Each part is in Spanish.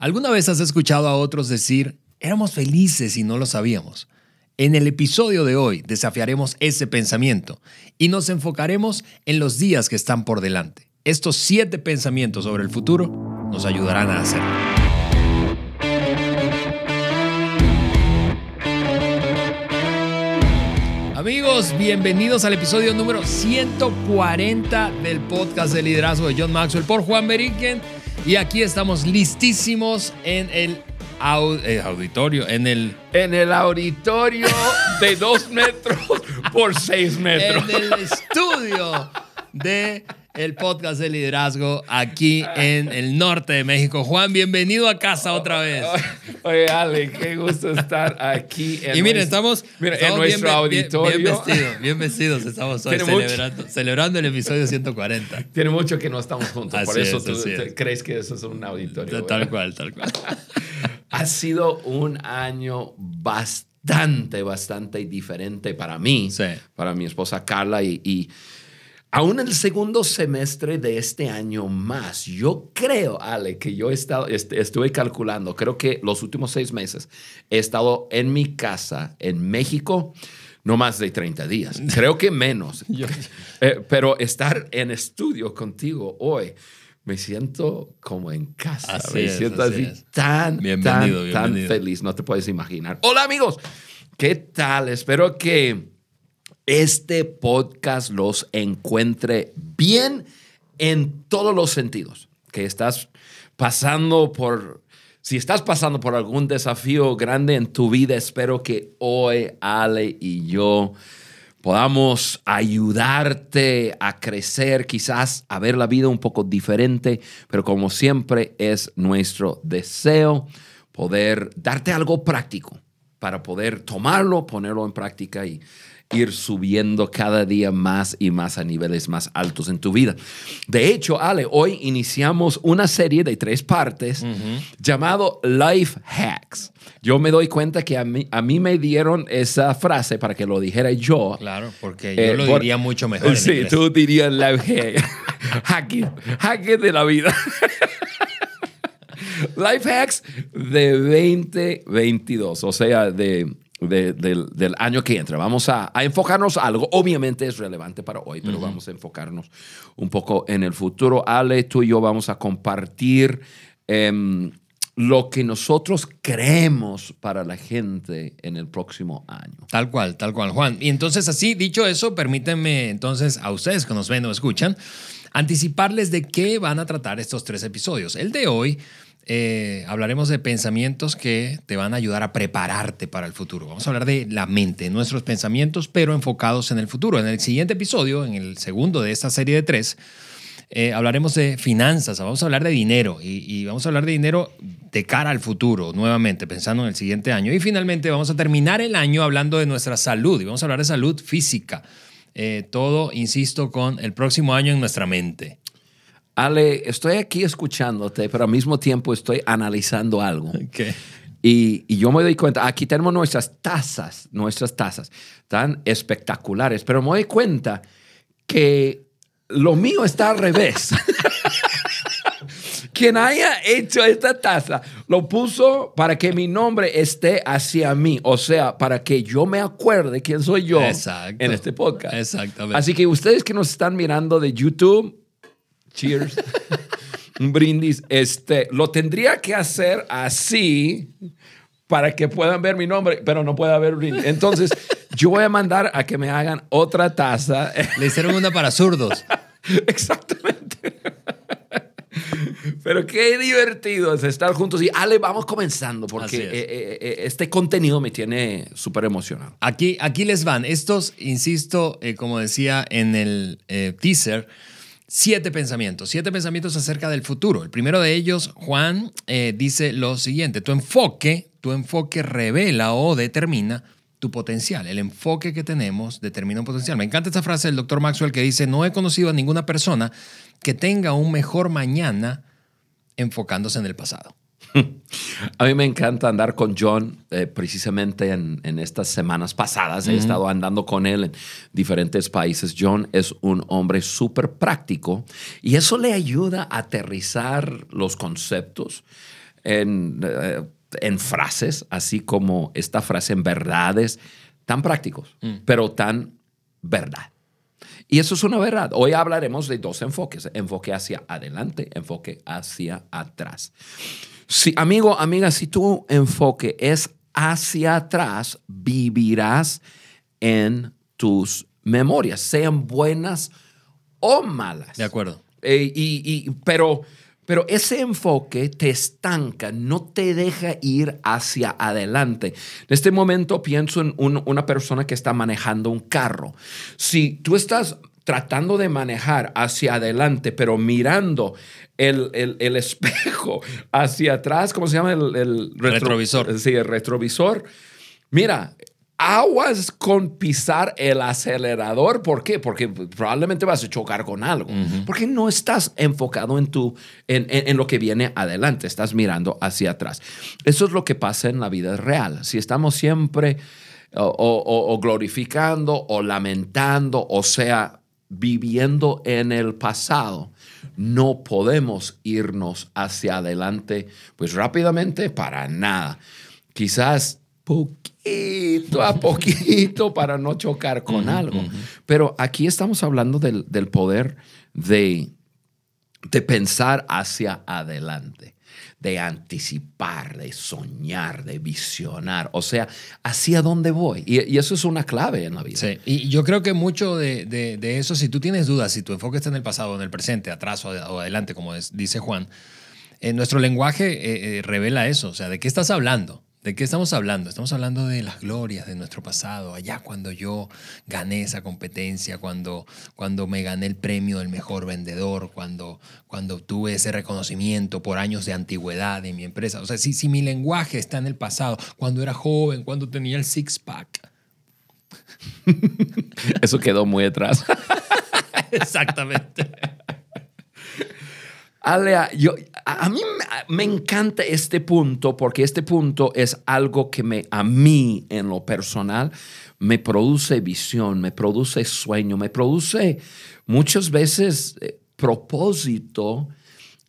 ¿Alguna vez has escuchado a otros decir, éramos felices y no lo sabíamos? En el episodio de hoy desafiaremos ese pensamiento y nos enfocaremos en los días que están por delante. Estos siete pensamientos sobre el futuro nos ayudarán a hacerlo. Amigos, bienvenidos al episodio número 140 del podcast de liderazgo de John Maxwell por Juan Beriken y aquí estamos listísimos en el eh, auditorio, en el... En el auditorio de dos metros por seis metros. En el estudio de el podcast de liderazgo aquí en el norte de México. Juan, bienvenido a casa otra vez. Oye, Ale, qué gusto estar aquí. En y miren, estamos, en nuestro auditorio. Bien, vestidos, bien vestidos estamos hoy celebrando, celebrando, el episodio 140. Tiene mucho que no estamos juntos, por eso tú crees que eso es un auditorio. Tal cual, tal cual. ha sido un año bastante, bastante diferente para mí, para mi esposa Carla y Aún el segundo semestre de este año más, yo creo, Ale, que yo he estado, estuve calculando, creo que los últimos seis meses he estado en mi casa en México no más de 30 días, creo que menos. Eh, pero estar en estudio contigo hoy, me siento como en casa. me siento así, tan, tan, tan feliz, no te puedes imaginar. Hola amigos, ¿qué tal? Espero que este podcast los encuentre bien en todos los sentidos. Que estás pasando por, si estás pasando por algún desafío grande en tu vida, espero que hoy Ale y yo podamos ayudarte a crecer, quizás a ver la vida un poco diferente, pero como siempre es nuestro deseo poder darte algo práctico para poder tomarlo, ponerlo en práctica y ir subiendo cada día más y más a niveles más altos en tu vida. De hecho, Ale, hoy iniciamos una serie de tres partes llamado Life Hacks. Yo me doy cuenta que a mí, a mí me dieron esa frase para que lo dijera yo. Claro, porque yo eh, lo diría mucho mejor. sí, tú dirías life hack. hacking, de la vida. life hacks de 2022, o sea, de del, año que entra. Vamos a, enfocarnos algo. Obviamente es relevante para hoy, pero vamos a enfocarnos un poco en el futuro. Ale, tú y yo vamos a compartir em, lo que nosotros creemos para la gente en el próximo año. Tal cual, tal cual, Juan. Y entonces, así, dicho eso, permítanme entonces a ustedes que nos ven o escuchan, anticiparles de qué van a tratar estos tres episodios. El de hoy eh, hablaremos de pensamientos que te van a ayudar a prepararte para el futuro. Vamos a hablar de la mente, nuestros pensamientos, pero enfocados en el futuro. En el siguiente episodio, en el segundo de esta serie de tres, eh, hablaremos de finanzas, vamos a hablar de dinero y, vamos a hablar de dinero de cara al futuro, nuevamente, pensando en el siguiente año. Y finalmente vamos a terminar el año hablando de nuestra salud y vamos a hablar de salud física. Eh, todo, insisto, con el próximo año en nuestra mente. Ale, estoy aquí escuchándote, pero al mismo tiempo estoy analizando algo. Y, yo me doy cuenta, aquí tenemos nuestras tazas, nuestras tazas, tan espectaculares, pero me doy cuenta que lo mío está al revés. Quien haya hecho esta taza lo puso para que mi nombre esté hacia mí, o sea, para que yo me acuerde quién soy yo en este podcast. Exactamente. Así que ustedes que nos están mirando de YouTube, cheers, un brindis, este, lo tendría que hacer así para que puedan ver mi nombre, pero no puede haber brindis. Entonces, yo voy a mandar a que me hagan otra taza. Le hicieron una para zurdos. Exactamente. Pero qué divertido es estar juntos. Y Ale, vamos comenzando porque eh, eh, eh, este contenido me tiene súper emocionado. Aquí, aquí les van. Estos, insisto, como decía en el teaser, siete pensamientos, siete pensamientos acerca del futuro. El primero de ellos, Juan, eh, dice lo siguiente, tu enfoque, tu enfoque revela o determina tu potencial. El enfoque que tenemos determina un potencial. Me encanta esta frase del doctor Maxwell que dice, no he conocido a ninguna persona que tenga un mejor mañana enfocándose en el pasado. A mí me encanta andar con John eh, precisamente en, estas semanas pasadas. He estado andando con él en diferentes países. John es un hombre súper práctico y eso le ayuda a aterrizar los conceptos en, eh, en frases, así como esta frase en verdades tan prácticos, mm. pero tan verdad. Y eso es una verdad. Hoy hablaremos de dos enfoques, enfoque hacia adelante, enfoque hacia atrás. Si, amigo, amiga, si tu enfoque es hacia atrás, vivirás en tus memorias, sean buenas o malas. De acuerdo. Eh, y, pero, pero ese enfoque te estanca, no te deja ir hacia adelante. En este momento pienso en una persona que está manejando un carro. Si tú estás tratando de manejar hacia adelante, pero mirando el, espejo hacia atrás, ¿cómo se llama? El, retrovisor. Sí, el retrovisor. Mira, aguas con pisar el acelerador. ¿Por qué? Porque probablemente vas a chocar con algo. Porque no estás enfocado en, tu, en, lo que viene adelante, estás mirando hacia atrás. Eso es lo que pasa en la vida real. Si estamos siempre o, glorificando o lamentando, o sea, viviendo en el pasado, no podemos irnos hacia adelante, pues rápidamente para nada. Quizás poquito a poquito para no chocar con algo. Pero aquí estamos hablando del, poder de, de pensar hacia adelante de anticipar, de soñar, de visionar, o sea, hacia dónde voy. Y, eso es una clave en la vida. Sí, y yo creo que mucho de, eso, si tú tienes dudas, si tu enfoque está en el pasado, en el presente, atrás o, adelante, como dice Juan, en nuestro lenguaje eh, eh, revela eso, o sea, ¿de qué estás hablando? ¿De qué estamos hablando? Estamos hablando de las glorias de nuestro pasado, allá cuando yo gané esa competencia, cuando, cuando me gané el premio del mejor vendedor, cuando, cuando obtuve ese reconocimiento por años de antigüedad en mi empresa. O sea, si, si mi lenguaje está en el pasado, cuando era joven, cuando tenía el six-pack. Eso quedó muy atrás. Exactamente. Alea, yo, a, mí me encanta este punto porque este punto es algo que me, a mí en lo personal me produce visión, me produce sueño, me produce muchas veces eh, propósito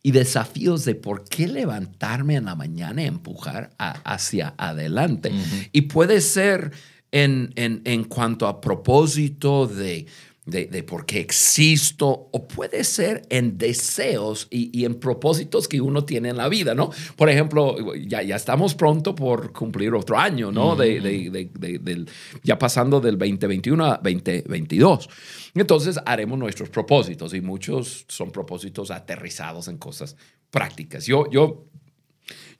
y desafíos de por qué levantarme en la mañana y empujar hacia adelante. Y puede ser en, en, en cuanto a propósito de de, por qué existo, o puede ser en deseos y, en propósitos que uno tiene en la vida, ¿no? Por ejemplo, ya, ya estamos pronto por cumplir otro año, ¿no? de, ya pasando del 2021 a 2022. Entonces haremos nuestros propósitos y muchos son propósitos aterrizados en cosas prácticas. Yo, yo,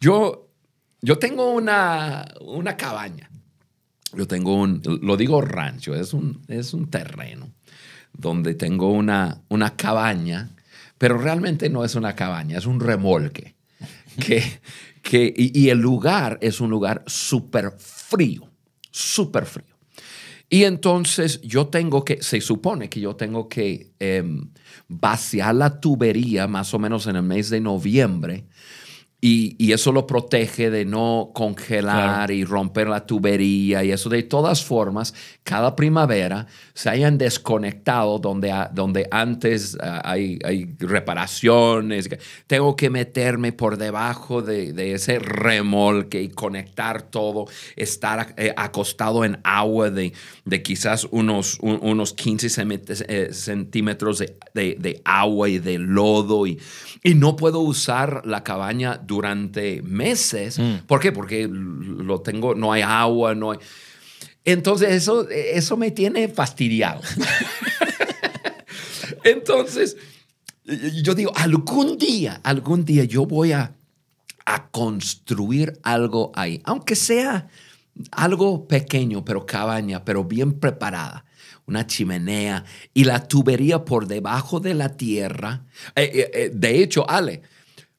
yo, yo tengo una, una cabaña. Yo tengo un, lo digo rancho, es un, es un terreno donde tengo una, una cabaña, pero realmente no es una cabaña, es un remolque. Que, que, y, el lugar es un lugar súper frío, súper frío. Y entonces yo tengo que, se supone que yo tengo que em, vaciar la tubería más o menos en el mes de noviembre y, eso lo protege de no congelar y romper la tubería y eso. De todas formas, cada primavera se hayan desconectado donde, donde antes ah, hay, hay, reparaciones. Tengo que meterme por debajo de, ese remolque y conectar todo, estar eh, acostado en agua de, de quizás unos, unos 15 eh, centímetros de, de, agua y de lodo y, y no puedo usar la cabaña durante meses. Mm. ¿Por qué? Porque lo tengo, no hay agua, no hay... Entonces eso, eso me tiene fastidiado. Entonces, yo digo, algún día, algún día yo voy a, a construir algo ahí, aunque sea algo pequeño, pero cabaña, pero bien preparada una chimenea y la tubería por debajo de la tierra. Eh, eh, eh, de hecho, Ale,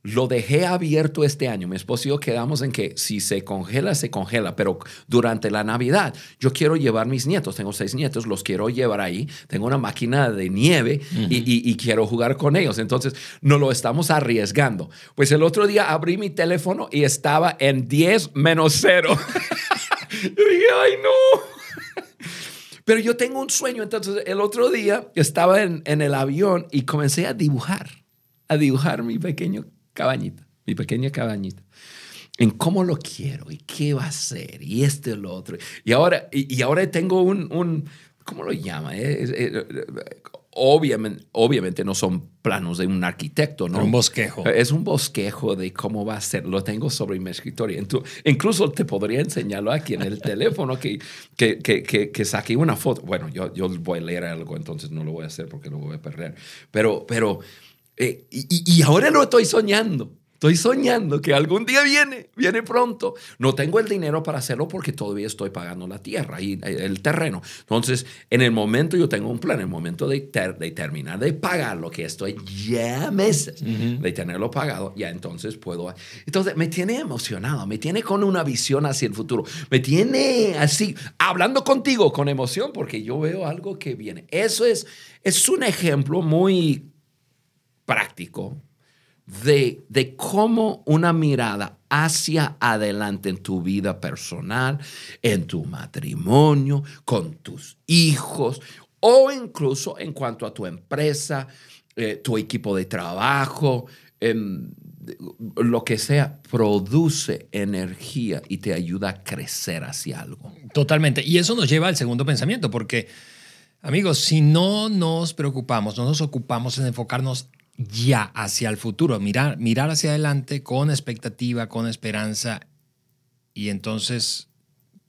lo dejé abierto este año. Mi esposo y yo quedamos en que si se congela, se congela, pero durante la Navidad yo quiero llevar mis nietos, tengo seis nietos, los quiero llevar ahí, tengo una máquina de nieve y, quiero jugar con ellos. Entonces, no lo estamos arriesgando. Pues el otro día abrí mi teléfono y estaba en 10 menos 0. yo dije, ay no. Pero yo tengo un sueño, entonces el otro día estaba en, en el avión y comencé a dibujar, a dibujar mi pequeño cabañita, mi pequeña cabañita, en cómo lo quiero y qué va a ser y este y lo otro. Y ahora, y, ahora tengo un, un, ¿cómo lo llama? Eh, obviamente, obviamente no son planos de un arquitecto, ¿no? un bosquejo. Es un bosquejo de cómo va a ser. Lo tengo sobre mi escritorio. incluso te podría enseñarlo aquí en el teléfono que, que, que, que, saqué una foto. Bueno, yo, yo voy a leer algo, entonces no lo voy a hacer porque lo voy a perder. Pero, pero eh, y, y ahora lo estoy soñando. Estoy soñando que algún día viene, viene pronto. No tengo el dinero para hacerlo porque todavía estoy pagando la tierra y el terreno. Entonces, en el momento yo tengo un plan, en el momento de, de terminar de pagar lo que estoy ya meses de tenerlo pagado, ya entonces puedo. Entonces, me tiene emocionado, me tiene con una visión hacia el futuro, me tiene así, hablando contigo con emoción porque yo veo algo que viene. Eso es, es un ejemplo muy práctico de, cómo una mirada hacia adelante en tu vida personal, en tu matrimonio, con tus hijos o incluso en cuanto a tu empresa, eh, tu equipo de trabajo, em, lo que sea, produce energía y te ayuda a crecer hacia algo. Totalmente. Y eso nos lleva al segundo pensamiento, porque, amigos, si no nos preocupamos, no nos ocupamos en enfocarnos ya hacia el futuro, mirar, mirar hacia adelante con expectativa, con esperanza y entonces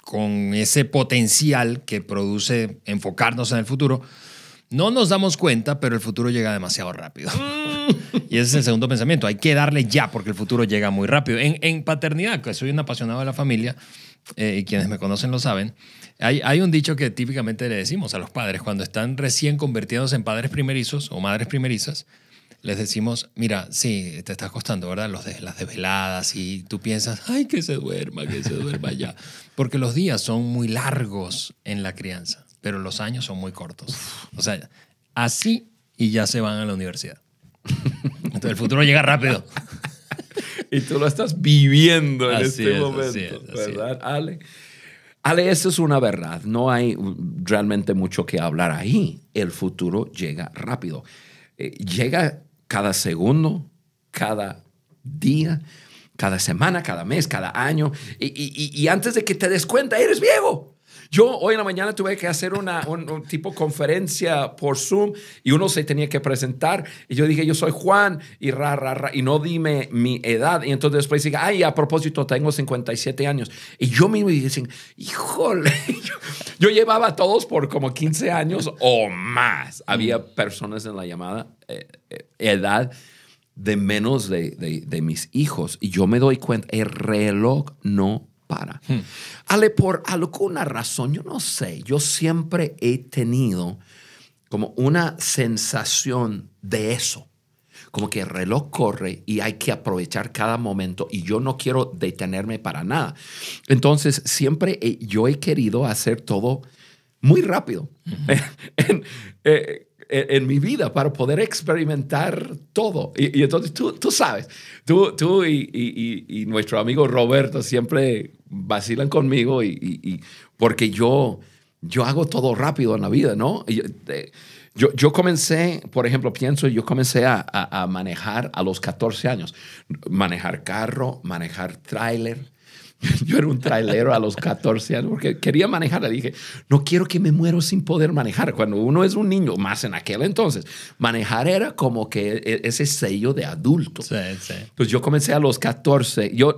con ese potencial que produce enfocarnos en el futuro, no nos damos cuenta, pero el futuro llega demasiado rápido. y ese es el segundo pensamiento. Hay que darle ya porque el futuro llega muy rápido. En, paternidad, que soy un apasionado de la familia, eh, y quienes me conocen lo saben, hay, hay, un dicho que típicamente le decimos a los padres cuando están recién convirtiéndose en padres primerizos o madres primerizas les decimos, mira, sí, te está costando, ¿verdad? Los de, las desveladas y tú piensas, ay, que se duerma, que se duerma ya. Porque los días son muy largos en la crianza, pero los años son muy cortos. O sea, así y ya se van a la universidad. Entonces el futuro llega rápido. y tú lo estás viviendo en este momento, ¿verdad, Ale? Ale, eso es una verdad. No hay realmente mucho que hablar ahí. El futuro llega rápido. Eh, llega cada segundo, cada día, cada semana, cada mes, cada año. Y, antes de que te des cuenta, eres viejo. Yo hoy en la mañana tuve que hacer una un, tipo conferencia por Zoom y uno se tenía que presentar y yo dije, yo soy Juan y ra, ra, ra, y no dime mi edad. Y entonces después dije, ay, a propósito, tengo 57 años. Y yo mismo dije, híjole, yo, llevaba a todos por como 15 años o más. Había personas en la llamada eh, eh, edad de menos de, de, de mis hijos y yo me doy cuenta, el reloj no para. Hmm. Ale, por alguna razón, yo no sé, yo siempre he tenido como una sensación de eso. Como que el reloj corre y hay que aprovechar cada momento y yo no quiero detenerme para nada. Entonces, siempre yo he querido hacer todo muy rápido. Eh, en, mi vida para poder experimentar todo. Y, entonces tú, tú sabes, tú, tú y, y, nuestro amigo Roberto siempre vacilan conmigo y, porque yo, yo hago todo rápido en la vida, ¿no? Yo, yo, comencé, por ejemplo, pienso, yo comencé a, a, a, manejar a los 14 años. Manejar carro, manejar tráiler, Yo era un trailero a los 14 años porque quería manejar. Le dije, no quiero que me muero sin poder manejar. Cuando uno es un niño, más en aquel entonces, manejar era como que e, ese sello de adulto. Sí, sí. Pues yo comencé a los 14. Yo,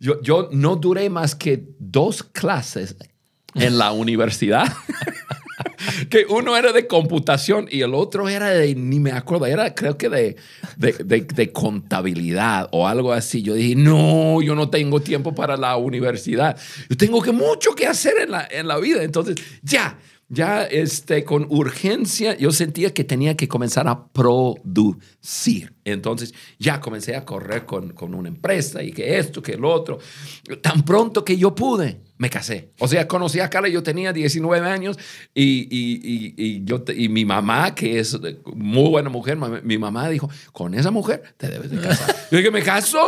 yo, yo no duré más que dos clases en la universidad. que uno era de computación y el otro era de, ni me acuerdo, era creo que de, de, contabilidad o algo así. Yo dije, no, yo no tengo tiempo para la universidad. Yo tengo que mucho que hacer en la, en la vida. Entonces, ya, ya este, con urgencia yo sentía que tenía que comenzar a producir. Entonces ya comencé a correr con, con una empresa y que esto, que el otro. Tan pronto que yo pude, me casé. O sea, conocí a Carla, yo tenía 19 años y, y, y, yo, y mi mamá, que es muy buena mujer, mi mamá dijo, con esa mujer te debes de casar. yo dije, ¿me caso?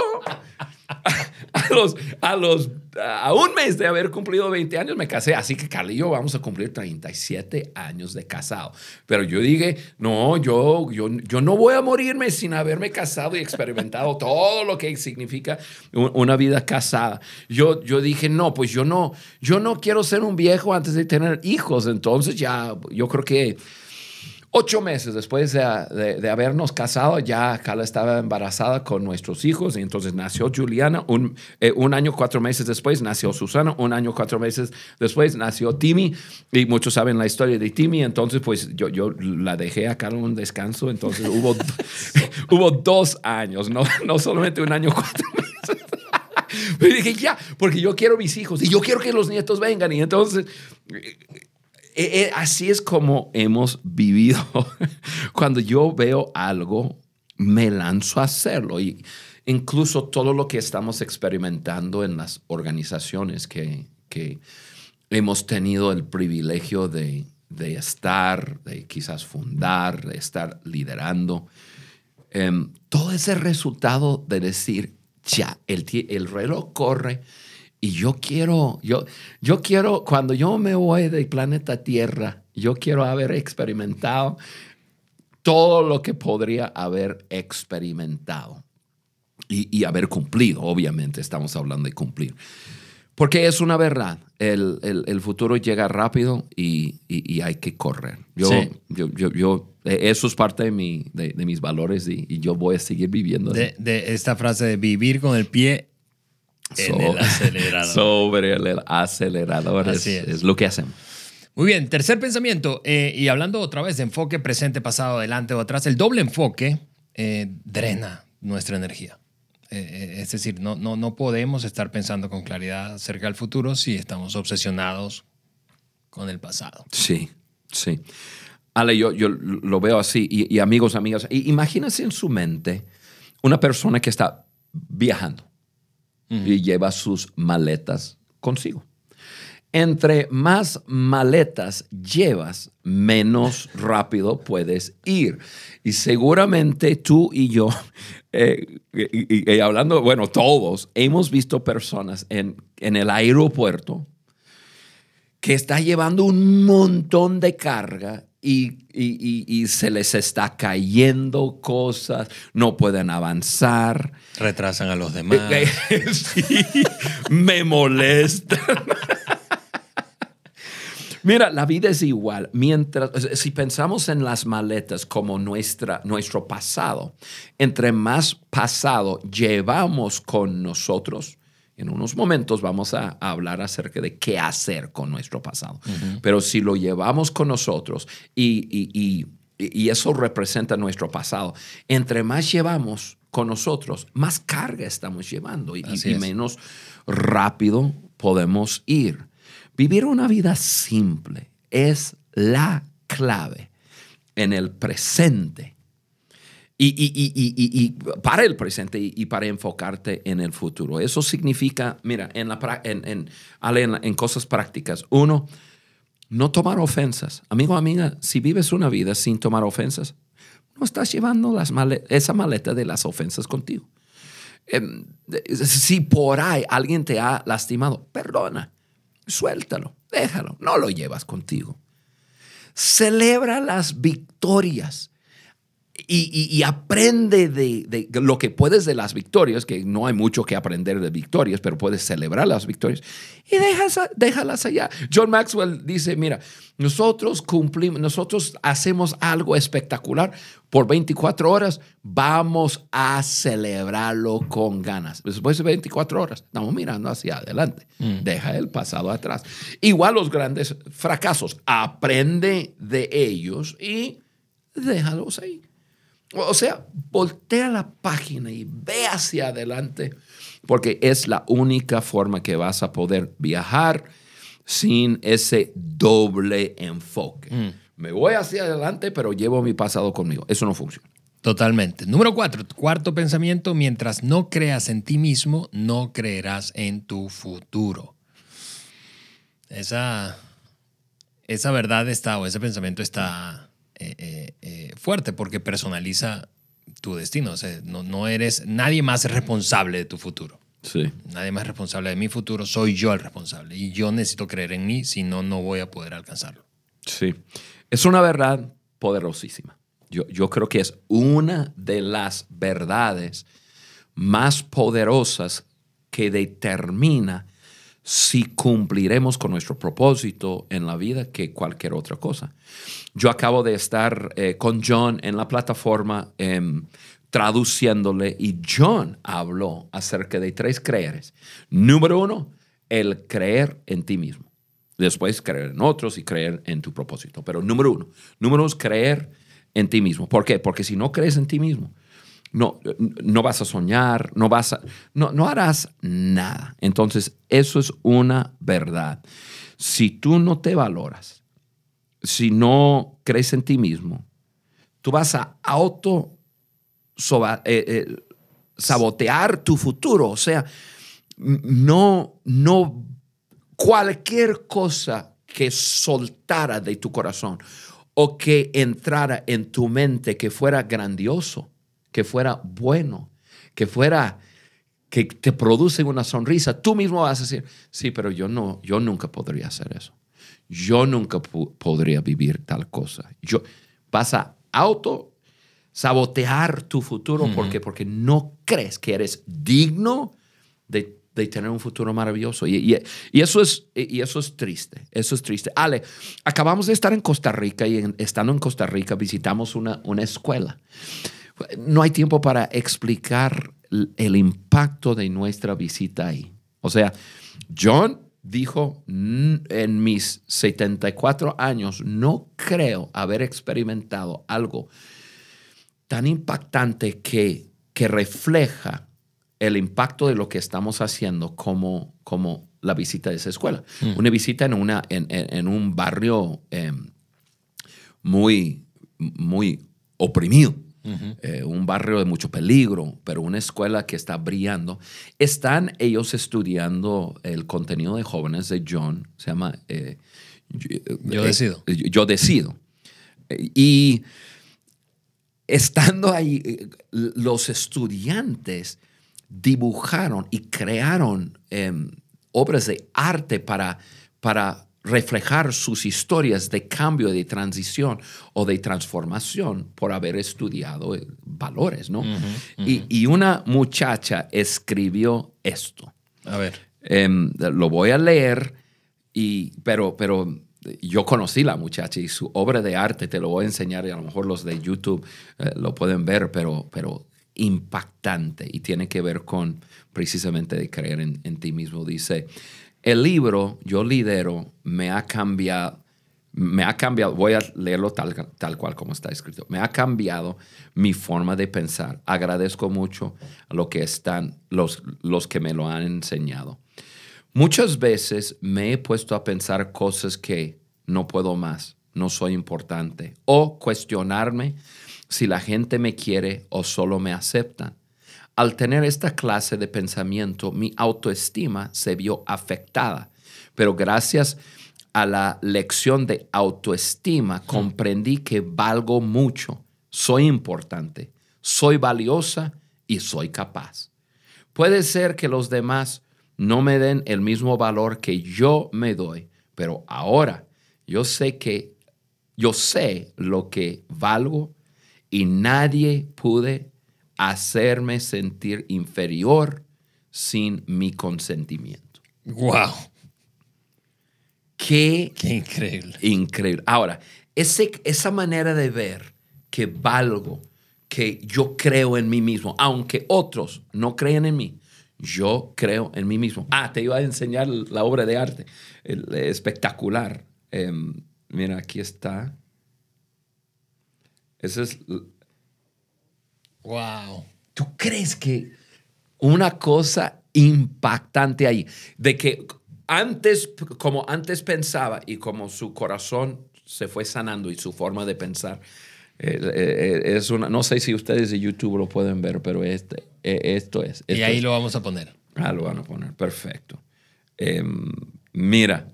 a los, a los, a un mes de haber cumplido 20 años me casé, así que Carla y yo vamos a cumplir 37 años de casado. Pero yo dije, no, yo, yo, yo no voy a morirme sin haberme casado y experimentado todo lo que significa una vida casada. Yo, yo dije, no, pues yo no, yo no quiero ser un viejo antes de tener hijos, entonces ya, yo creo que Ocho meses después de, habernos casado, ya Carla estaba embarazada con nuestros hijos y entonces nació Juliana. Un, eh, un, año, cuatro meses después nació Susana. Un año, cuatro meses después nació Timmy. Y muchos saben la historia de Timmy. Entonces, pues yo, yo la dejé a Carla un descanso. Entonces hubo, hubo dos años, no, no solamente un año, cuatro meses. Pero dije, ya, porque yo quiero mis hijos y yo quiero que los nietos vengan. Y entonces eh, eh, así es como hemos vivido. Cuando yo veo algo, me lanzo a hacerlo. Y incluso todo lo que estamos experimentando en las organizaciones que, hemos tenido el privilegio de, estar, de quizás fundar, de estar liderando. Em, todo ese resultado de decir, ya, el, el reloj corre y yo quiero, yo, yo quiero, cuando yo me voy del planeta Tierra, yo quiero haber experimentado todo lo que podría haber experimentado y, haber cumplido, obviamente estamos hablando de cumplir. Porque es una verdad, el, el, futuro llega rápido y, y, hay que correr. Yo, yo, yo, yo, eso es parte de, mi, de, de mis valores y, yo voy a seguir viviendo. De, de, esta frase de vivir con el pie en el acelerador. Sobre el acelerador. es, lo que hacemos. Muy bien, tercer pensamiento, eh, y hablando otra vez de enfoque presente, pasado, adelante o atrás, el doble enfoque eh, drena nuestra energía. Eh, es decir, no, no, no podemos estar pensando con claridad acerca del futuro si estamos obsesionados con el pasado. Sí, sí. Ale, yo, yo lo veo así, y, amigos, amigas, imagínense en su mente una persona que está viajando y lleva sus maletas consigo. Entre más maletas llevas, menos rápido puedes ir. Y seguramente tú y yo, eh, y, hablando, bueno, todos, hemos visto personas en, en el aeropuerto que está llevando un montón de carga y, se les está cayendo cosas, no pueden avanzar. Retrasan a los demás. me molestan. Mira, la vida es igual. Mientras, si pensamos en las maletas como nuestra, nuestro pasado, entre más pasado llevamos con nosotros, en unos momentos vamos a, hablar acerca de qué hacer con nuestro pasado. Pero si lo llevamos con nosotros y, eso representa nuestro pasado, entre más llevamos con nosotros, más carga estamos llevando y, menos rápido podemos ir. Vivir una vida simple es la clave en el presente y, para el presente y, para enfocarte en el futuro. Eso significa, mira, en, la, en, en, cosas prácticas. Uno, no tomar ofensas. Amigo, amiga, si vives una vida sin tomar ofensas, no estás llevando las esa maleta de las ofensas contigo. Em, si por ahí alguien te ha lastimado, perdona, suéltalo, déjalo, no lo llevas contigo. Celebra las victorias y, aprende de, lo que puedes de las victorias, que no hay mucho que aprender de victorias, pero puedes celebrar las victorias y déjalas allá. John Maxwell dice, mira, nosotros cumplimos, nosotros hacemos algo espectacular por 24 horas, vamos a celebrarlo con ganas. Después de 24 horas, estamos mirando hacia adelante. Mm. Deja el pasado atrás. Igual los grandes fracasos, aprende de ellos y déjalos ahí. O sea, voltea la página y ve hacia adelante, porque es la única forma que vas a poder viajar sin ese doble enfoque. Mm. Me voy hacia adelante, pero llevo mi pasado conmigo. Eso no funciona. Totalmente. Número cuatro, cuarto pensamiento, mientras no creas en ti mismo, no creerás en tu futuro. Esa, esa verdad está, o ese pensamiento está eh, eh, eh, fuerte porque personaliza tu destino. O sea, no, no eres, nadie más responsable de tu futuro. Sí. Nadie más responsable de mi futuro, soy yo el responsable. Y yo necesito creer en mí, si no, no voy a poder alcanzarlo. Sí. Es una verdad poderosísima. Yo, yo creo que es una de las verdades más poderosas que determina si cumpliremos con nuestro propósito en la vida que cualquier otra cosa. Yo acabo de estar eh, con John en la plataforma em, traduciéndole y John habló acerca de tres creeres. Número uno, el creer en ti mismo. Después creer en otros y creer en tu propósito. Pero número uno, número dos, creer en ti mismo. ¿Por qué? Porque si no crees en ti mismo, no, no vas a soñar, no, vas a, no, no harás nada. Entonces, eso es una verdad. Si tú no te valoras, si no crees en ti mismo, tú vas a auto eh, eh, sabotear tu futuro. O sea, no, no cualquier cosa que soltara de tu corazón o que entrara en tu mente que fuera grandioso que fuera bueno, que fuera que te produce una sonrisa, tú mismo vas a decir, sí, pero yo no, yo nunca podría hacer eso. Yo nunca podría vivir tal cosa. Yo vas a auto sabotear tu futuro porque porque no crees que eres digno de, tener un futuro maravilloso. Y, eso es, y eso es triste, eso es triste. Ale, acabamos de estar en Costa Rica y estando en Costa Rica visitamos una, una escuela no hay tiempo para explicar el impacto de nuestra visita ahí. O sea, John dijo, en mis 74 años no creo haber experimentado algo tan impactante que, que refleja el impacto de lo que estamos haciendo como, como la visita de esa escuela. Mm. Una visita en, una, en, un barrio em, muy, muy oprimido. Eh, un barrio de mucho peligro, pero una escuela que está brillando. Están ellos estudiando el contenido de jóvenes de John, se llama... Eh, yo eh, decido. Yo decido. Y estando ahí, los estudiantes dibujaron y crearon em, obras de arte para, para reflejar sus historias de cambio, de transición o de transformación por haber estudiado eh, valores, ¿no? Y, una muchacha escribió esto. A ver. Em, lo voy a leer, y, pero, pero yo conocí la muchacha y su obra de arte te lo voy a enseñar y a lo mejor los de YouTube eh, lo pueden ver, pero, pero impactante y tiene que ver con precisamente de creer en, en ti mismo. Dice, el libro Yo Lidero me ha cambiado, me ha cambiado, voy a leerlo tal, tal cual como está escrito, me ha cambiado mi forma de pensar. Agradezco mucho a lo que están los, los que me lo han enseñado. Muchas veces me he puesto a pensar cosas que no puedo más, no soy importante, o cuestionarme si la gente me quiere o solo me aceptan. Al tener esta clase de pensamiento, mi autoestima se vio afectada, pero gracias a la lección de autoestima comprendí que valgo mucho, soy importante, soy valiosa y soy capaz. Puede ser que los demás no me den el mismo valor que yo me doy, pero ahora yo sé que yo sé lo que valgo y nadie puede hacerme sentir inferior sin mi consentimiento. ¡Wow! Qué, increíble. Increíble. Ahora, ese, esa manera de ver que valgo, que yo creo en mí mismo, aunque otros no creen en mí, yo creo en mí mismo. Ah, te iba a enseñar la obra de arte, espectacular. Em, mira, aquí está. Ese es Wow. ¿Tú crees que una cosa impactante ahí, de que antes, como antes pensaba y como su corazón se fue sanando y su forma de pensar, eh, eh, es una, no sé si ustedes de YouTube lo pueden ver, pero este, eh, esto es. y ahí lo vamos a poner. Ah, lo van a poner, perfecto. Em, mira,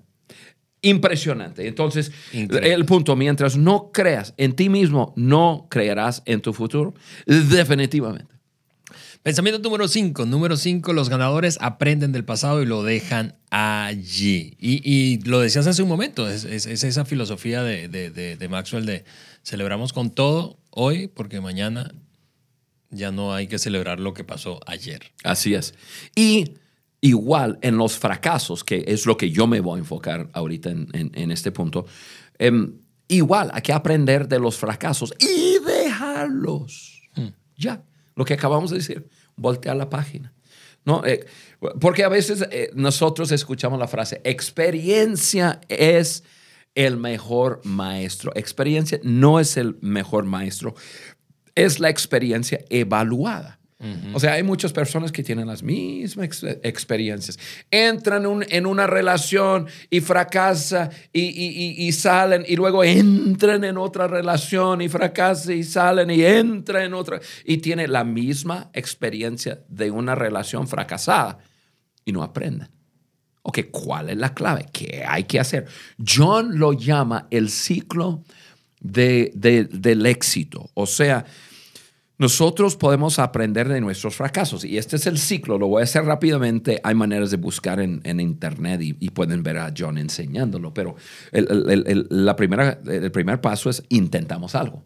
impresionante. Entonces, el punto, mientras no creas en ti mismo, no creerás en tu futuro, definitivamente. Pensamiento número 5. Número 5, los ganadores aprenden del pasado y lo dejan allí. Y, lo decías hace un momento, es, esa filosofía de, de, Maxwell de celebramos con todo hoy porque mañana ya no hay que celebrar lo que pasó ayer. Así es. Y igual en los fracasos, que es lo que yo me voy a enfocar ahorita en, este punto, em, igual hay que aprender de los fracasos y dejarlos. Hmm. Ya lo que acabamos de decir, voltea la página. ¿No? Eh, porque a veces eh, nosotros escuchamos la frase, experiencia es el mejor maestro. Experiencia no es el mejor maestro, es la experiencia evaluada. O sea, hay muchas personas que tienen las mismas experiencias. Entran en una relación y fracasa y, salen y luego entran en otra relación y fracasa y salen y entran en otra y tiene la misma experiencia de una relación fracasada y no aprenden. Ok, ¿cuál es la clave? ¿Qué hay que hacer? John lo llama el ciclo del éxito. O sea, nosotros podemos aprender de nuestros fracasos y este es el ciclo, lo voy a hacer rápidamente, hay maneras de buscar en, internet y, pueden ver a John enseñándolo, pero el, la primera, el primer paso es intentamos algo.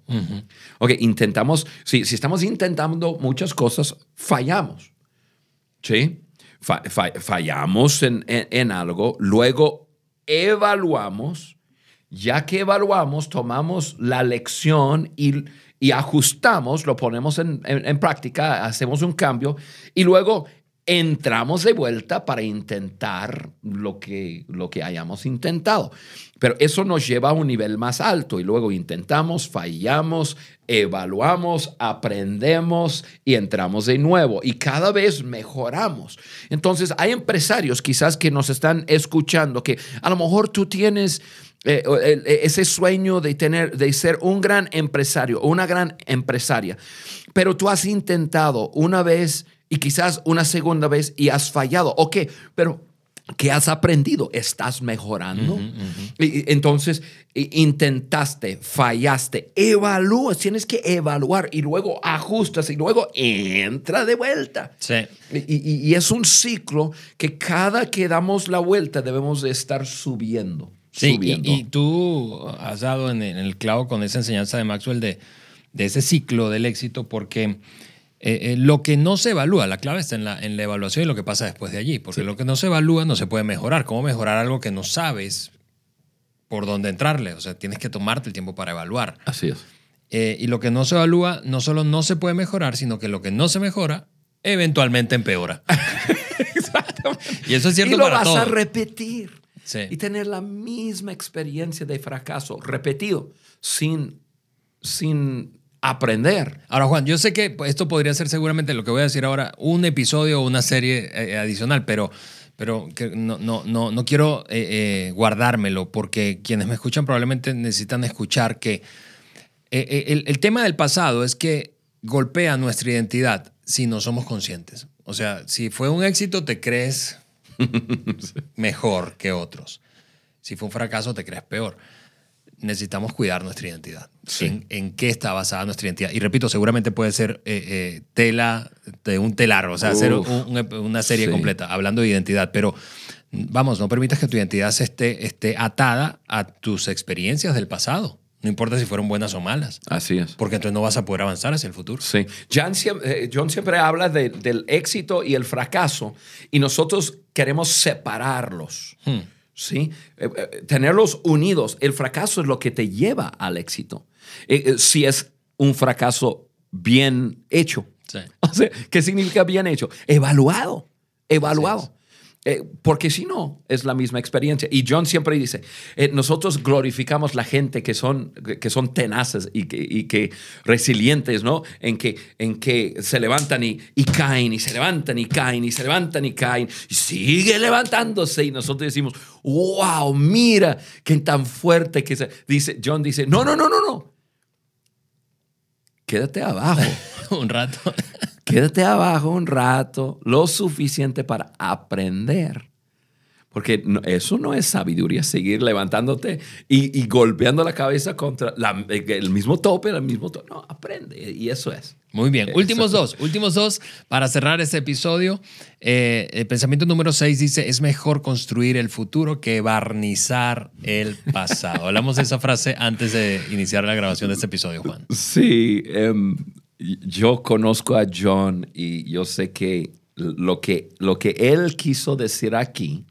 Ok, intentamos, si, si estamos intentando muchas cosas, fallamos. ¿Sí? fallamos en, en algo, luego evaluamos, ya que evaluamos, tomamos la lección y y ajustamos, lo ponemos en, práctica, hacemos un cambio y luego entramos de vuelta para intentar lo que, lo que hayamos intentado. Pero eso nos lleva a un nivel más alto y luego intentamos, fallamos, evaluamos, aprendemos y entramos de nuevo y cada vez mejoramos. Entonces hay empresarios quizás que nos están escuchando que a lo mejor tú tienes eh, eh, ese sueño de tener, de ser un gran empresario o una gran empresaria, pero tú has intentado una vez y quizás una segunda vez y has fallado. Ok, pero ¿qué has aprendido? ¿Estás mejorando? Y, entonces, intentaste, fallaste, evalúas, tienes que evaluar y luego ajustas y luego entra de vuelta. Sí. Y, y es un ciclo que cada que damos la vuelta debemos de estar subiendo. Sí, y, tú has dado en, el clavo con esa enseñanza de Maxwell de, de ese ciclo del éxito, porque eh, eh, lo que no se evalúa, la clave está en la, en la evaluación y lo que pasa después de allí, porque lo que no se evalúa no se puede mejorar. ¿Cómo mejorar algo que no sabes por dónde entrarle? O sea, tienes que tomarte el tiempo para evaluar. Así es. Eh, y lo que no se evalúa no solo no se puede mejorar, sino que lo que no se mejora eventualmente empeora. Exactamente. Y eso es cierto y lo vas a repetir y tener la misma experiencia de fracaso repetido sin, sin aprender. Ahora, Juan, yo sé que esto podría ser seguramente lo que voy a decir ahora, un episodio o una serie eh, adicional, pero, pero no, no, no, no quiero eh, eh, guardármelo porque quienes me escuchan probablemente necesitan escuchar que el, el tema del pasado es que golpea nuestra identidad si no somos conscientes. O sea, si fue un éxito, te crees mejor que otros. Si fue un fracaso, te crees peor. Necesitamos cuidar nuestra identidad. En, qué está basada nuestra identidad? Y repito, seguramente puede ser eh, eh, tela de un telar, o sea, hacer una serie completa hablando de identidad, pero vamos, no permitas que tu identidad esté, esté atada a tus experiencias del pasado. No importa si fueron buenas o malas. Así es. Porque entonces no vas a poder avanzar hacia el futuro. Sí. John siempre, eh, John siempre habla del éxito y el fracaso y nosotros queremos separarlos. Hmm. ¿Sí? Eh, eh, tenerlos unidos. El fracaso es lo que te lleva al éxito. si es un fracaso bien hecho. Sí. ¿Qué significa bien hecho? Evaluado. Evaluado. Eh, porque si no, es la misma experiencia. Y John siempre dice, eh, nosotros glorificamos la gente que son, que son tenaces y que, y que resilientes, ¿no? En que, en que se levantan y, y, caen, y se levantan y caen, y se levantan y caen, y sigue levantándose. Y nosotros decimos, wow, mira qué tan fuerte que se... Dice, John dice, no, no, no, no, no. Quédate abajo. Un rato. Quédate abajo un rato, lo suficiente para aprender. Porque eso no es sabiduría, seguir levantándote y, golpeando la cabeza contra el mismo tope, el mismo tope. No, aprende y eso es. Muy bien. Últimos dos, últimos dos para cerrar este episodio. Eh, el pensamiento número seis dice, es mejor construir el futuro que barnizar el pasado. Hablamos de esa frase antes de iniciar la grabación de este episodio, Juan. Sí, em, yo conozco a John y yo sé que lo que, lo que él quiso decir aquí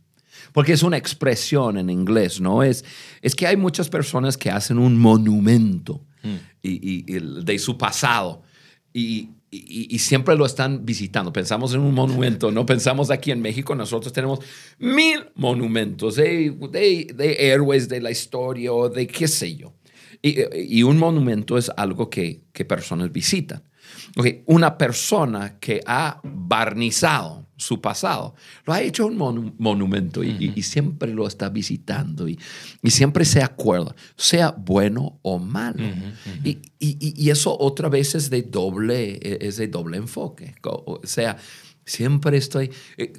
porque es una expresión en inglés, ¿no? Es, es que hay muchas personas que hacen un monumento hmm. y, de su pasado y, y, siempre lo están visitando. Pensamos en un monumento, no pensamos aquí en México, nosotros tenemos mil monumentos de, de, de héroes de la historia o de qué sé yo. Y, un monumento es algo que, que personas visitan. Okay, una persona que ha barnizado su pasado. Lo ha hecho un monumento y, siempre lo está visitando y, siempre se acuerda, sea bueno o malo. y, eso otra vez es de doble, es de doble enfoque. O sea, siempre estoy, eh,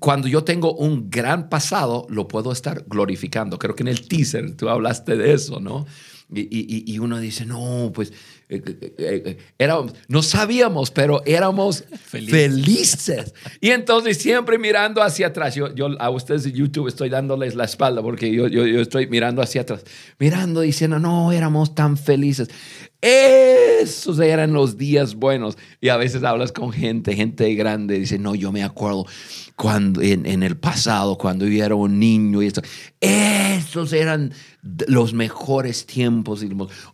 cuando yo tengo un gran pasado, lo puedo estar glorificando. Creo que en el teaser tú hablaste de eso, ¿no? Y, uno dice, no, pues eh, eh, eh, no sabíamos, pero éramos felices. Y entonces siempre mirando hacia atrás. Yo, yo a ustedes de YouTube estoy dándoles la espalda porque yo, yo, yo estoy mirando hacia atrás, mirando, diciendo, no, éramos tan felices. Esos eran los días buenos. Y a veces hablas con gente, gente grande, dice, no, yo me acuerdo cuando en, el pasado, cuando yo era un niño y esto. Esos eran los mejores tiempos.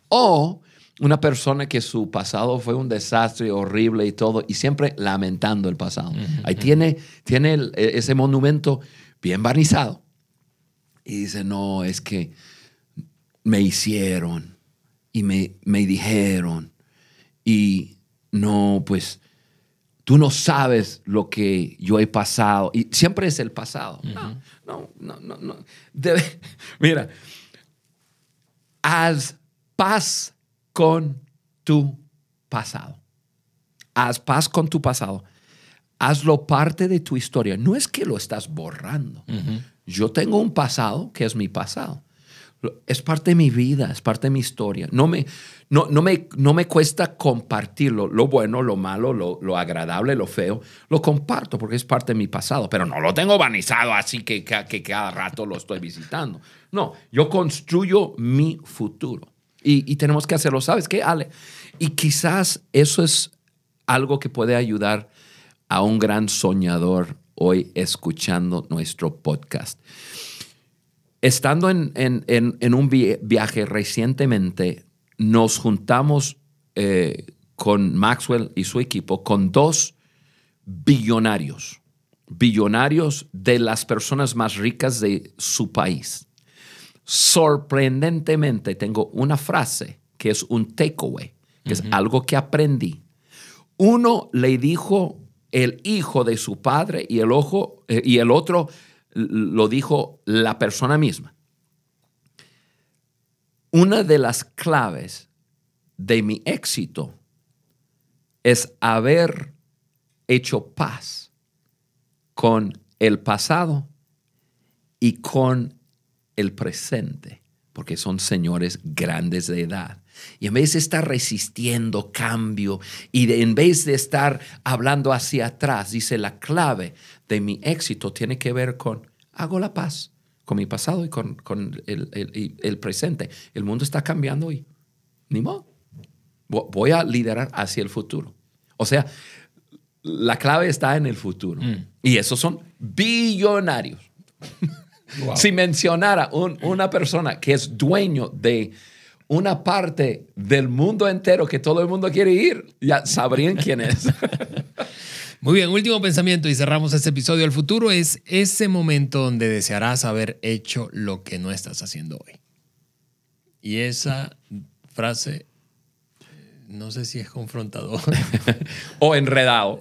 O una persona que su pasado fue un desastre horrible y todo, y siempre lamentando el pasado. Ahí tiene, tiene e, ese monumento bien barnizado. Y dice, no, es que me hicieron y me, me dijeron y no, pues tú no sabes lo que yo he pasado. Y siempre es el pasado. No, no, no, no. no. mira, haz paz con tu pasado. Haz paz con tu pasado. Hazlo parte de tu historia. No es que lo estás borrando. Yo tengo un pasado que es mi pasado es parte de mi vida, es parte de mi historia. No me, no, no me, no me cuesta compartirlo, lo bueno, lo malo, lo, agradable, lo feo. Lo comparto porque es parte de mi pasado, pero no lo tengo vanizado así que, que, cada rato lo estoy visitando. No, yo construyo mi futuro y, y tenemos que hacerlo. ¿Sabes qué, Ale? Y quizás eso es algo que puede ayudar a un gran soñador hoy escuchando nuestro podcast estando en, un viaje recientemente, nos juntamos eh, con Maxwell y su equipo con dos billonarios, billonarios de las personas más ricas de su país. Sorprendentemente, tengo una frase que es un takeaway, que es algo que aprendí. Uno le dijo el hijo de su padre y el, ojo, eh, y el otro lo dijo la persona misma. Una de las claves de mi éxito es haber hecho paz con el pasado y con el presente, porque son señores grandes de edad. Y en vez de estar resistiendo cambio y en vez de estar hablando hacia atrás, dice la clave de mi éxito tiene que ver con hago la paz con mi pasado y con, el, presente. El mundo está cambiando y ni modo. Voy a liderar hacia el futuro. O sea, la clave está en el futuro. Mm. Y esos son billonarios. si mencionara una persona que es dueño de una parte del mundo entero que todo el mundo quiere ir, ya sabrían quién es. Muy bien, último pensamiento y cerramos este episodio. El futuro es ese momento donde desearás haber hecho lo que no estás haciendo hoy. Y esa frase, no sé si es confrontador. o enredado.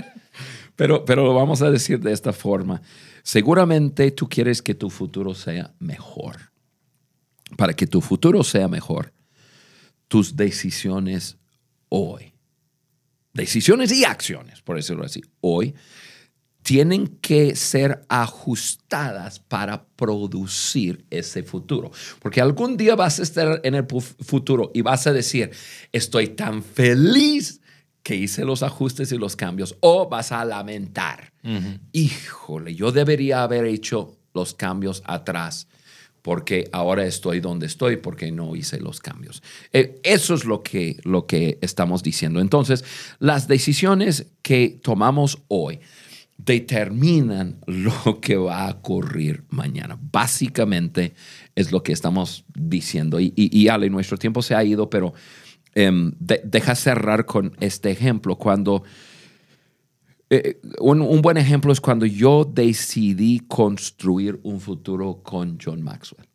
pero, pero lo vamos a decir de esta forma. Seguramente tú quieres que tu futuro sea mejor. Para que tu futuro sea mejor, tus decisiones hoy decisiones y acciones, por decirlo así, hoy tienen que ser ajustadas para producir ese futuro. Porque algún día vas a estar en el futuro y vas a decir, estoy tan feliz que hice los ajustes y los cambios. O vas a lamentar, híjole, yo debería haber hecho los cambios atrás porque ahora estoy donde estoy porque no hice los cambios. Eh, eso es lo que, lo que estamos diciendo. Entonces, las decisiones que tomamos hoy, determinan lo que va a ocurrir mañana. Básicamente es lo que estamos diciendo. Y, y, Ale, nuestro tiempo se ha ido, pero em, deja cerrar con este ejemplo. Cuando eh, un, buen ejemplo es cuando yo decidí construir un futuro con John Maxwell.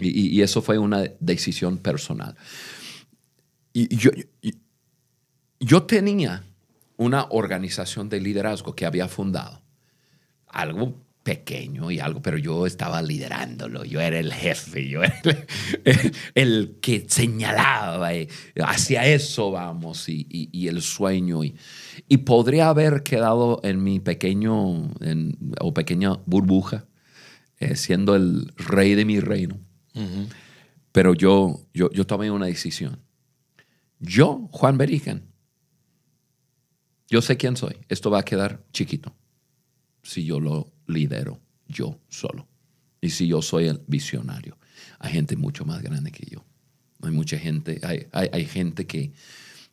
y, y, eso fue una decisión personal. Y yo, yo tenía una organización de liderazgo que había fundado. Algo pequeño y algo, pero yo estaba liderándolo, yo era el jefe, yo era el, que señalaba, y hacia eso vamos y, el sueño. Y, y, podría haber quedado en mi pequeño o pequeña burbuja, eh, siendo el rey de mi reino. Pero yo, yo, yo tomé una decisión. Yo, Juan Berigen, yo sé quién soy. Esto va a quedar chiquito si yo lo lidero yo solo. Y si yo soy el visionario. Hay gente mucho más grande que yo. Hay mucha gente, hay, hay, gente que,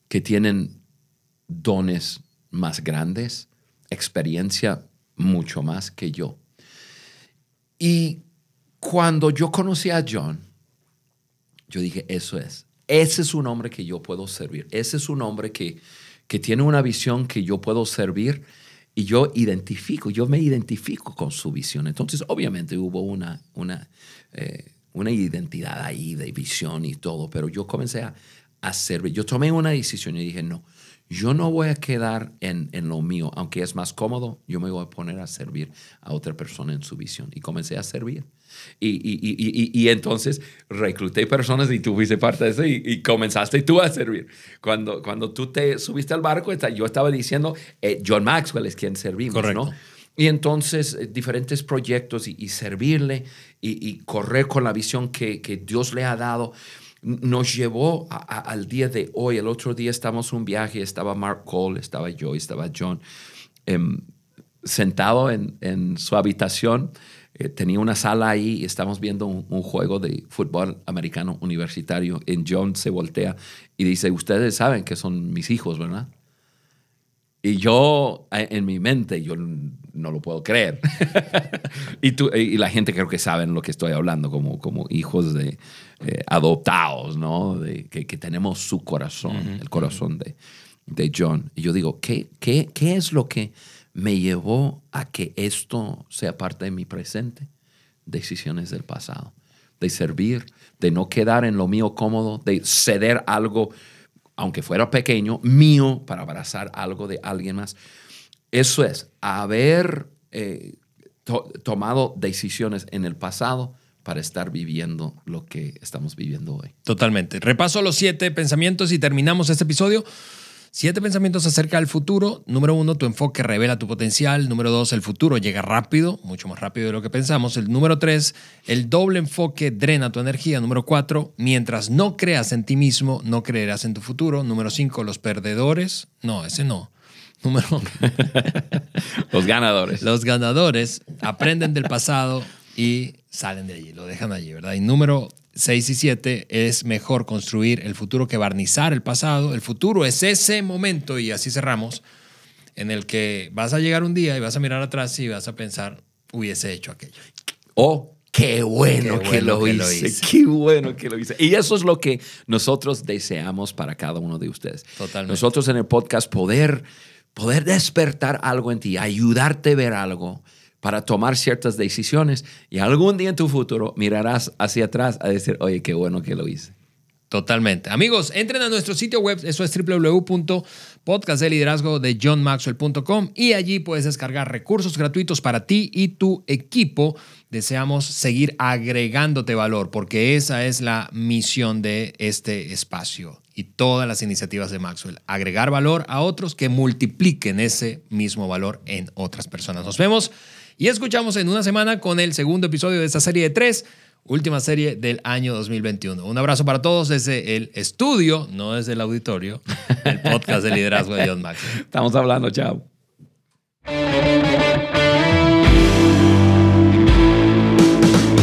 que tienen dones más grandes, experiencia mucho más que yo. Y cuando yo conocí a John, yo dije, eso es. Ese es un hombre que yo puedo servir. Ese es un hombre que, que tiene una visión que yo puedo servir y yo identifico, yo me identifico con su visión. Entonces, obviamente hubo una, una, eh, una identidad ahí de visión y todo, pero yo comencé a, a servir. Yo tomé una decisión y dije, no, yo no voy a quedar en, en, lo mío, aunque es más cómodo, yo me voy a poner a servir a otra persona en su visión. Y comencé a servir. Y, y, y, y, entonces recluté personas y tú fuiste parte de eso y, comenzaste tú a servir. Cuando, cuando tú te subiste al barco, yo estaba diciendo, eh, John Maxwell es quien servimos, Correcto. ¿no? Y entonces eh, diferentes proyectos y, servirle y, correr con la visión que, que, Dios le ha dado nos llevó al día de hoy. El otro día estábamos en un viaje, estaba Mark Cole, estaba yo, estaba John, em, sentado en, en su habitación eh, tenía una sala ahí y estamos viendo un, juego de fútbol americano universitario. En John se voltea y dice, ustedes saben que son mis hijos, ¿verdad? Y yo, eh, en mi mente, yo no lo puedo creer. y, tú, y la gente creo que saben lo que estoy hablando, como, como hijos de eh, adoptados, ¿no? De, que, que, tenemos su corazón, el corazón de, de John. Y yo digo, ¿qué, qué, qué es lo que me llevó a que esto sea parte de mi presente. Decisiones del pasado, de servir, de no quedar en lo mío cómodo, de ceder algo, aunque fuera pequeño, mío, para abrazar algo de alguien más. Eso es, haber eh, tomado decisiones en el pasado para estar viviendo lo que estamos viviendo hoy. Totalmente. Repaso los siete pensamientos y terminamos este episodio. Siete pensamientos acerca del futuro. Número uno, tu enfoque revela tu potencial. Número dos, el futuro llega rápido, mucho más rápido de lo que pensamos. El número tres, el doble enfoque drena tu energía. Número cuatro, mientras no creas en ti mismo, no creerás en tu futuro. Número cinco, los perdedores. No, ese no. Número. los ganadores. Los ganadores aprenden del pasado y salen de allí, lo dejan allí, ¿verdad? Y número 6 y 7 es mejor construir el futuro que barnizar el pasado. El futuro es ese momento, y así cerramos, en el que vas a llegar un día y vas a mirar atrás y vas a pensar, hubiese hecho aquello. Oh, qué bueno, que, lo, hice. Qué bueno que lo hice. Y eso es lo que nosotros deseamos para cada uno de ustedes. Totalmente. Nosotros en el podcast poder, poder despertar algo en ti, ayudarte a ver algo para tomar ciertas decisiones y algún día en tu futuro mirarás hacia atrás a decir, oye, qué bueno que lo hice. Totalmente. Amigos, entren a nuestro sitio web, eso es www.podcastdeliderazgo de johnmaxwell.com y allí puedes descargar recursos gratuitos para ti y tu equipo. Deseamos seguir agregándote valor porque esa es la misión de este espacio y todas las iniciativas de Maxwell. Agregar valor a otros que multipliquen ese mismo valor en otras personas. Nos vemos y escuchamos en una semana con el segundo episodio de esta serie de tres, última serie del año 2021. Un abrazo para todos desde el estudio, no desde el auditorio, el podcast de liderazgo de John Maxwell. Estamos hablando, chao.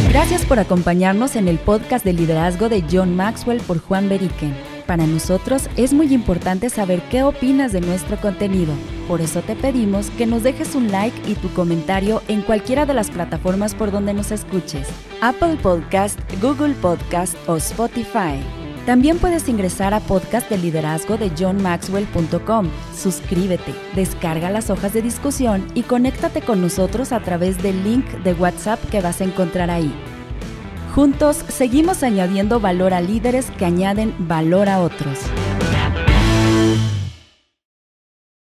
Gracias por acompañarnos en el podcast de liderazgo de John Maxwell por Juan Beriken. Para nosotros es muy importante saber qué opinas de nuestro contenido. Por eso te pedimos que nos dejes un like y tu comentario en cualquiera de las plataformas por donde nos escuches. Apple Podcast, Google Podcast o Spotify. También puedes ingresar a podcast de liderazgo de johnmaxwell.com. Suscríbete, descarga las hojas de discusión y conéctate con nosotros a través del link de WhatsApp que vas a encontrar ahí. Juntos seguimos añadiendo valor a líderes que añaden valor a otros.